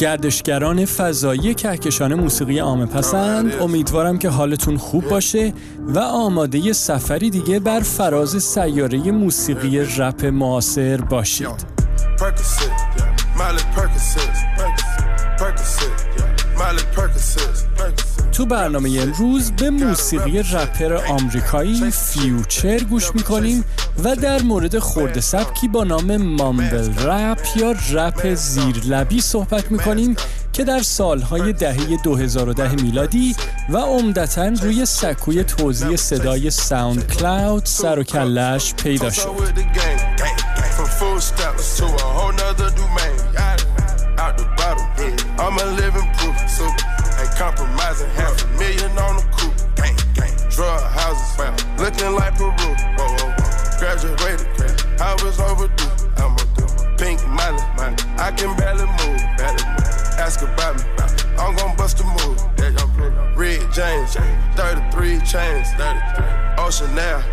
گردشگران فضایی کهکشان موسیقی عامه پسند امیدوارم که حالتون خوب باشه و آماده سفری دیگه بر فراز سیاره موسیقی رپ معاصر باشید. تو برنامه امروز به موسیقی رپر آمریکایی فیوچر گوش می‌کنیم و در مورد خورد سبکی با نام مامبل رپ یا رپ زیرلبی صحبت می‌کنیم که در سالهای دهه 2010 میلادی و عمدتا روی سکوی توزیع صدای ساوند کلاود سر و کلش پیدا شد. Compromising. Half a million on the coupe. Gang, gang. Drug houses. Looking like Peru. Whoa, whoa, whoa. Graduated. I was overdue. I'm a. Pink money. I can barely move. Barely move. Ask about me. I'm gon' bust a move. Red James. 33 chains. 33. Ocean now.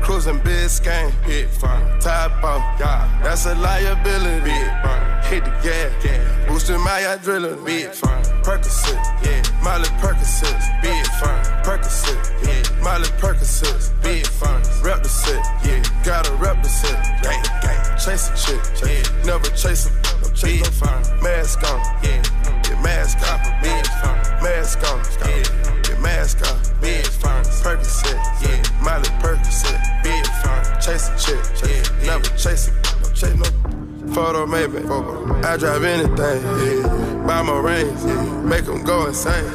Cruising Biscayne. Hit fun. Top off. That's a liability. Big. Hit the gas. gas. Boosting my adrenaline. Big fun. Percocet, yeah. Miley Percocet, big fine. Percocet, yeah. Miley Percocet, big fine. Rep the set, yeah. Gotta rep the set, gang, gang. Chase a chick, yeah. Never chase a, no big fine. Mask on, yeah. Get mask on, big fine. Mask on, yeah. Get mask on, big fine. Percocet, yeah. Miley Percocet, big fine. Chase a chick, yeah. Never chase a. photo, maybe. I drive anything. Buy my rings. Make them go insane.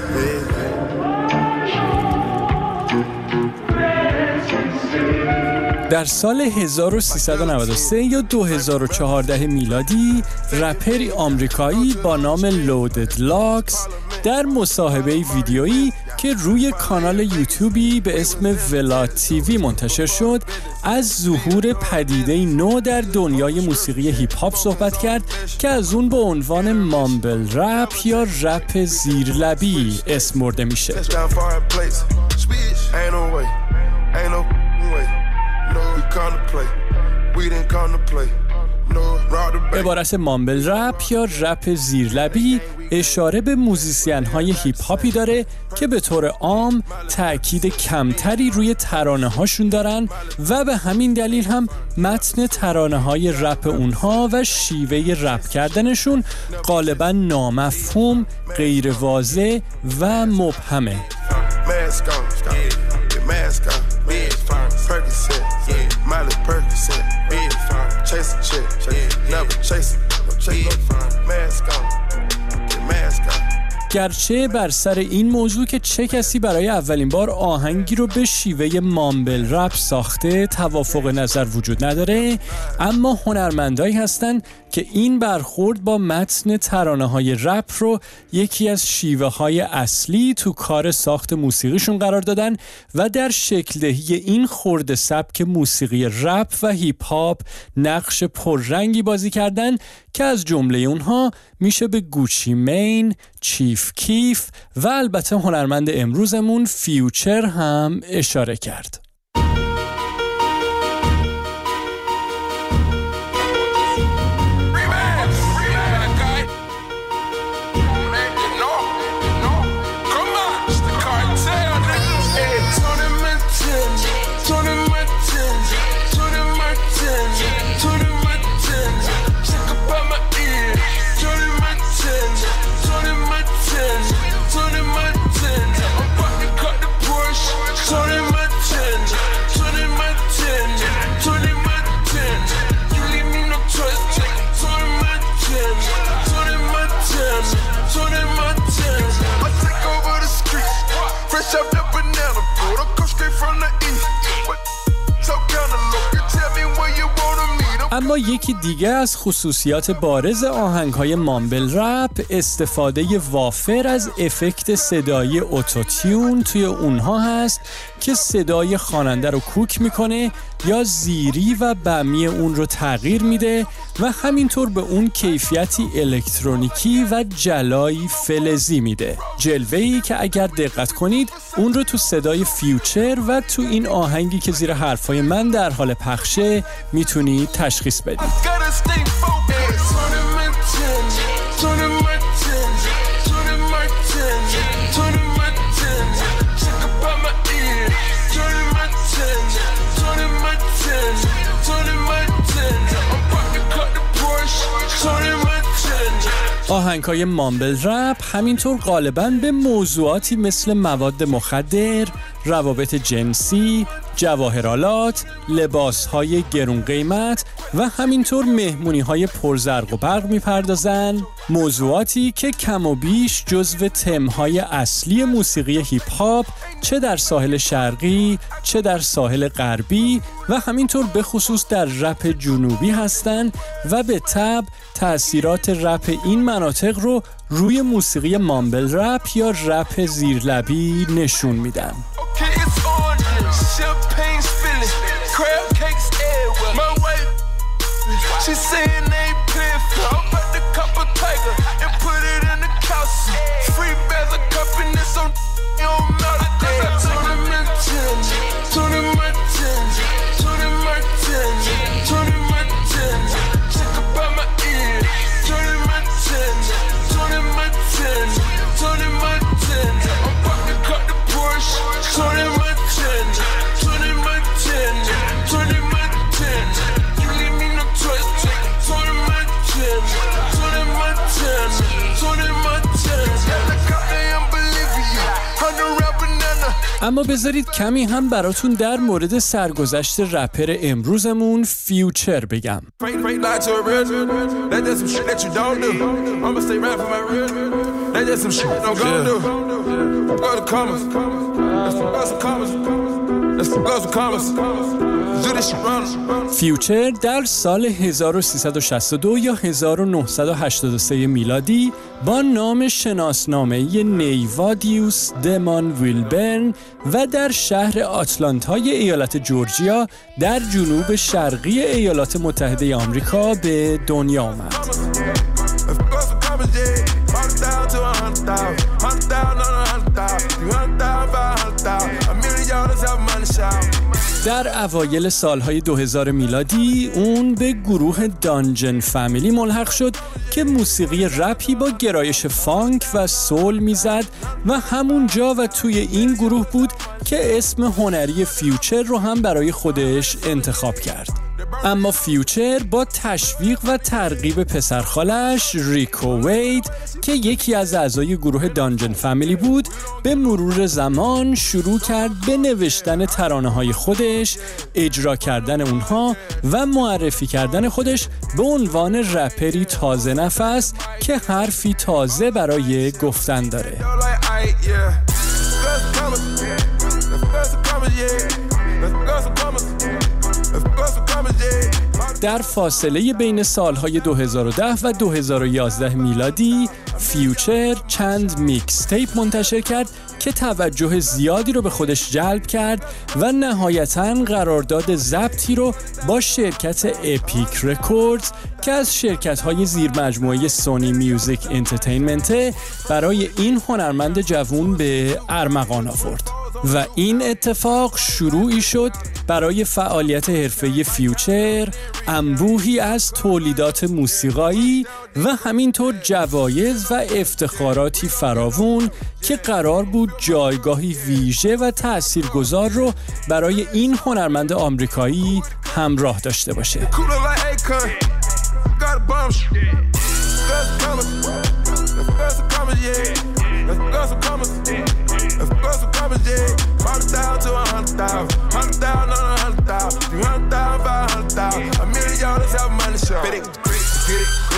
در سال 1393 یا 2014 میلادی رپری آمریکایی با نام لودد لاکس در مصاحبه ویدیویی که روی کانال یوتیوبی به اسم ولا تیوی منتشر شد از ظهور پدیده نو در دنیای موسیقی هیپ هاپ صحبت کرد که از اون به عنوان mumble rap یا رپ زیرلبی اسم برده میشه. عبارت mumble rap یا رپ زیرلبی اشاره به موزیسین های هیپ هاپی داره که به طور عام تاکید کمتری روی ترانه هاشون دارن و به همین دلیل هم متن ترانه های رپ اونها و شیوه رپ کردنشون غالبا نامفهوم، غیر واضح و مبهمه. chase a chick, chase, never chase no chase no mask on, Alaska. گرچه بر سر این موضوع که چه کسی برای اولین بار آهنگی رو به شیوه مامبل رپ ساخته توافق نظر وجود نداره اما هنرمندایی هستند که این برخورد با متن ترانه های رپ رو یکی از شیوه های اصلی تو کار ساخت موسیقیشون قرار دادن و در شکل دهی این خرده سبک موسیقی رپ و هیپ هاپ نقش پررنگی بازی کردن که از جمله اونها میشه به گوچی مین، چیف کیف و البته هنرمند امروزمون فیوچر هم اشاره کرد. یکی دیگه از خصوصیات بارز آهنگ های مامبل رپ استفاده وافر از افکت صدایی اوتوتیون توی اونها هست که صدای خواننده رو کوک می‌کنه یا زیری و بمی اون رو تغییر میده و همینطور به اون کیفیتی الکترونیکی و جلایی فلزی میده. جلوهی که اگر دقت کنید اون رو تو صدای فیوچر و تو این آهنگی که زیر حرفای من در حال پخشه می‌تونید تشخیص بدید آهنگ های مامبل رپ همینطور غالبا به موضوعاتی مثل مواد مخدر، روابط جنسی، جواهرالات، لباس های گرون قیمت و همینطور مهمونی های پرزرق و برق می‌پردازن موضوعاتی که کم و بیش جزو تمهای اصلی موسیقی هیپ هاپ چه در ساحل شرقی چه در ساحل غربی و همینطور به خصوص در رپ جنوبی هستند و به تب تاثیرات رپ این مناطق رو روی موسیقی مامبل رپ یا رپ زیرلبی نشون میدن. She's saying اما بذارید کمی هم براتون در مورد سرگذشت رپر امروزمون فیوچر بگم. فیوچر در سال 1362 یا 1983 میلادی با نام شناسنامه نیوادیوس دمان ویلبرن و در شهر آتلانتای ایالت جورجیا در جنوب شرقی ایالات متحده آمریکا به دنیا آمد. در اوایل سالهای 2000 میلادی اون به گروه دانجن فامیلی ملحق شد که موسیقی رپی با گرایش فانک و سول می‌زد و همونجا و توی این گروه بود که اسم هنری فیوچر رو هم برای خودش انتخاب کرد. اما فیوچر با تشویق و ترغیب پسرخالش ریکو وید که یکی از اعضای گروه Dungeon Family بود به مرور زمان شروع کرد به نوشتن ترانه های خودش اجرا کردن اونها و معرفی کردن خودش به عنوان رپری تازه نفس که حرفی تازه برای گفتن داره. در فاصله بین سالهای 2010 و 2011 میلادی فیوچر چند mixtape منتشر کرد که توجه زیادی رو به خودش جلب کرد و نهایتا قرارداد ضبطی رو با شرکت Epic Records که از شرکت های زیر مجموعه Sony Music Entertainment برای این هنرمند جوون به ارمغان آورد. و این اتفاق شروعی شد برای فعالیت حرفه‌ای فیوچر انبوهی از تولیدات موسیقایی و همینطور جوایز و افتخاراتی فراوون که قرار بود جایگاهی ویژه و تاثیرگذار رو برای این هنرمند آمریکایی همراه داشته باشه. Let's blow some purple jet. Hundred thousand to a hundred thousand. Hundred thousand on a hundred thousand, two hundred thousand five hundred thousand, A million dollars, have money show. Get it, get it.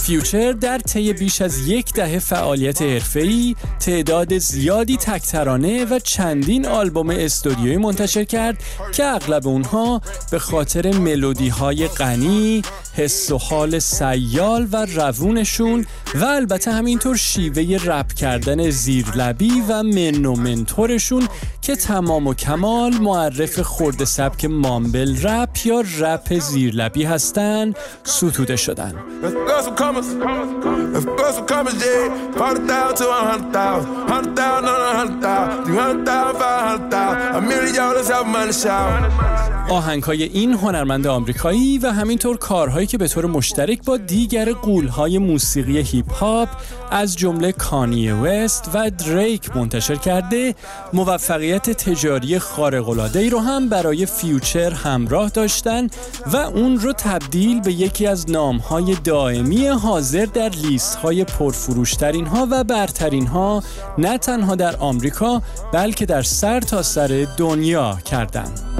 فیوچر در طی بیش از یک دهه فعالیت حرفه‌ای تعداد زیادی تکترانه و چندین آلبوم استودیویی منتشر کرد که اغلب اونها به خاطر ملودی های غنی، حس و حال سیال و روونشون و البته همینطور شیوه رپ کردن زیرلبی و من و من طورشون که تمام و کمال معرف خرده سبک mumble rap یا رپ زیرلبی هستند ستوده شدن. thousand. Let's go some commas. Let's go some commas, yeah. Forty thousand to a hundred thousand. Hundred thousand on a hundred thousand, two hundred thousand, five hundred thousand, A million dollars out money shower. آهنگ های این هنرمند آمریکایی و همینطور کارهایی که به طور مشترک با دیگر غول‌های موسیقی هیپ هاپ از جمله کانی وست و دریک منتشر کرده موفقیت تجاری خارق‌العاده‌ای رو هم برای فیوچر همراه داشتن و اون رو تبدیل به یکی از نامهای دائمی حاضر در لیست های پرفروشترین ها و برترین ها نه تنها در آمریکا بلکه در سر تا سر دنیا کردند.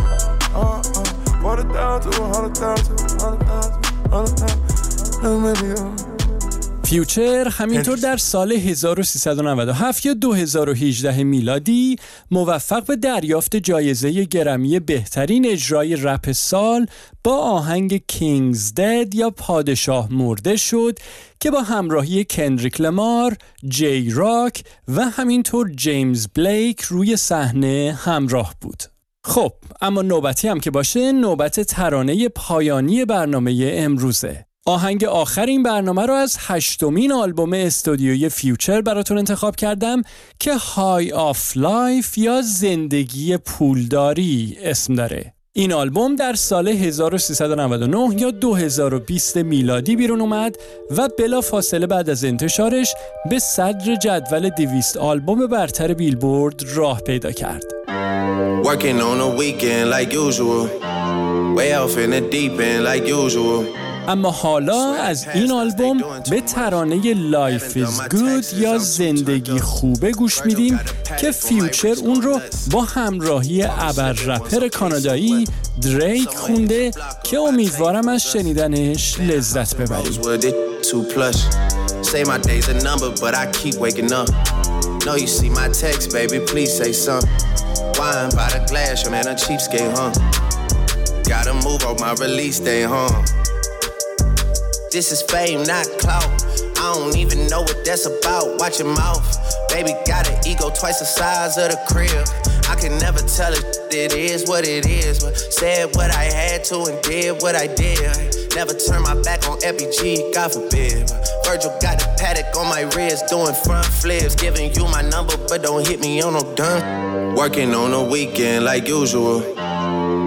فیوچر همینطور در سال 1397 یا 2018 میلادی موفق به دریافت جایزه گرمی بهترین اجرای رپ سال با آهنگ King's Dead یا پادشاه مرده شد که با همراهی کندریک لمار، جی راک و همینطور جیمز بلیک روی صحنه همراه بود. خب اما نوبتی هم که باشه نوبت ترانه پایانی برنامه امروزه آهنگ آخر این برنامه رو از هشتمین آلبوم استودیویی فیوچر براتون انتخاب کردم که High Off Life یا زندگی پولداری اسم داره این آلبوم در سال 1399 یا 2020 میلادی بیرون اومد و بلا فاصله بعد از انتشارش به صدر جدول دویست آلبوم برتر بیلبورد راه پیدا کرد. Working on a weekend like usual. Way off in the deep end like usual. اما حالا از این آلبوم به ترانه Life Is Good یا زندگی خوبه گوش میدیم که فیوچر اون رو با همراهی ابر رپر کانادایی دریک خونده که امیدوارم از شنیدنش لذت ببریم. No, you see my text, baby, please say something. Wine by the glass, your man a cheapskate, huh? Gotta move on my release day, huh? This is fame, not clout. I don't even know what that's about. Watch your mouth. Baby got an ego twice the size of the crib. I can never tell it, it is what it is. But said what I had to and did what I did. Never turn my back on FBG, God forbid. Virgil got the paddock on my wrist, doing front flips. Giving you my number, but don't hit me on no done. Working on a weekend like usual.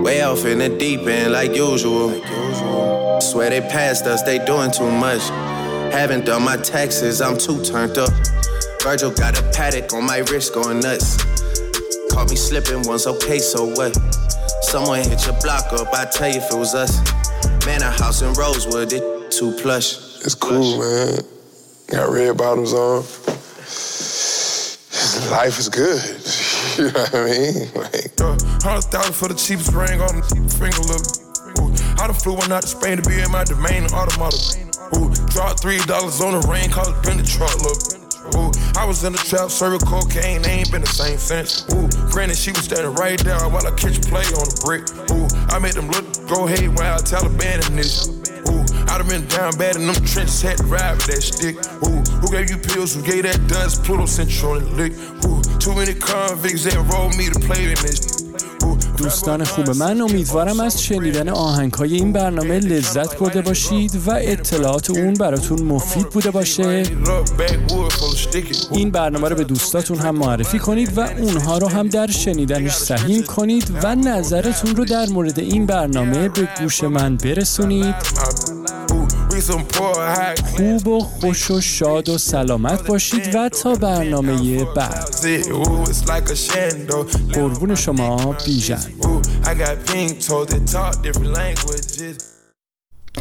Way off in the deep end like usual. Like usual. Swear they passed us, they doing too much. Haven't done my taxes, I'm too turned up. Virgil got a paddock on my wrist going nuts. Caught me slipping once, okay, so what? Someone hit your block up, I tell you if it was us. Man, a house in Rosewood, it too plush. It's cool, man. Got red bottoms on. Life is good. you know what I mean? Like, uh, hundred thousand for the cheapest ring on the cheapest finger, look. I done flew one out to Spain to be in my domain, automata. Ooh, dropped three dollars on the rain, cause it been the truck, look. Ooh, I was in the trap, serving cocaine, they ain't been the same since. Ooh, granted, she was standing right there while I catch play on the brick. Ooh, I made them look, go hey, while Taliban in this. Ooh, I done been down bad in them trenches, had to ride with that stick. Ooh, who gave you pills? Who gave that dust? Pluto sent the lick. Ooh, too many convicts that rolled me to play in this. دوستان خوب من امیدوارم از شنیدن آهنگ های این برنامه لذت برده باشید و اطلاعات اون براتون مفید بوده باشه. این برنامه رو به دوستاتون هم معرفی کنید و اونها رو هم در شنیدنش سهیم کنید و نظرتون رو در مورد این برنامه به گوش من برسونید. خوب و خوش و شاد و سلامت باشید و تا برنامه بعد. قربون شما بیژن.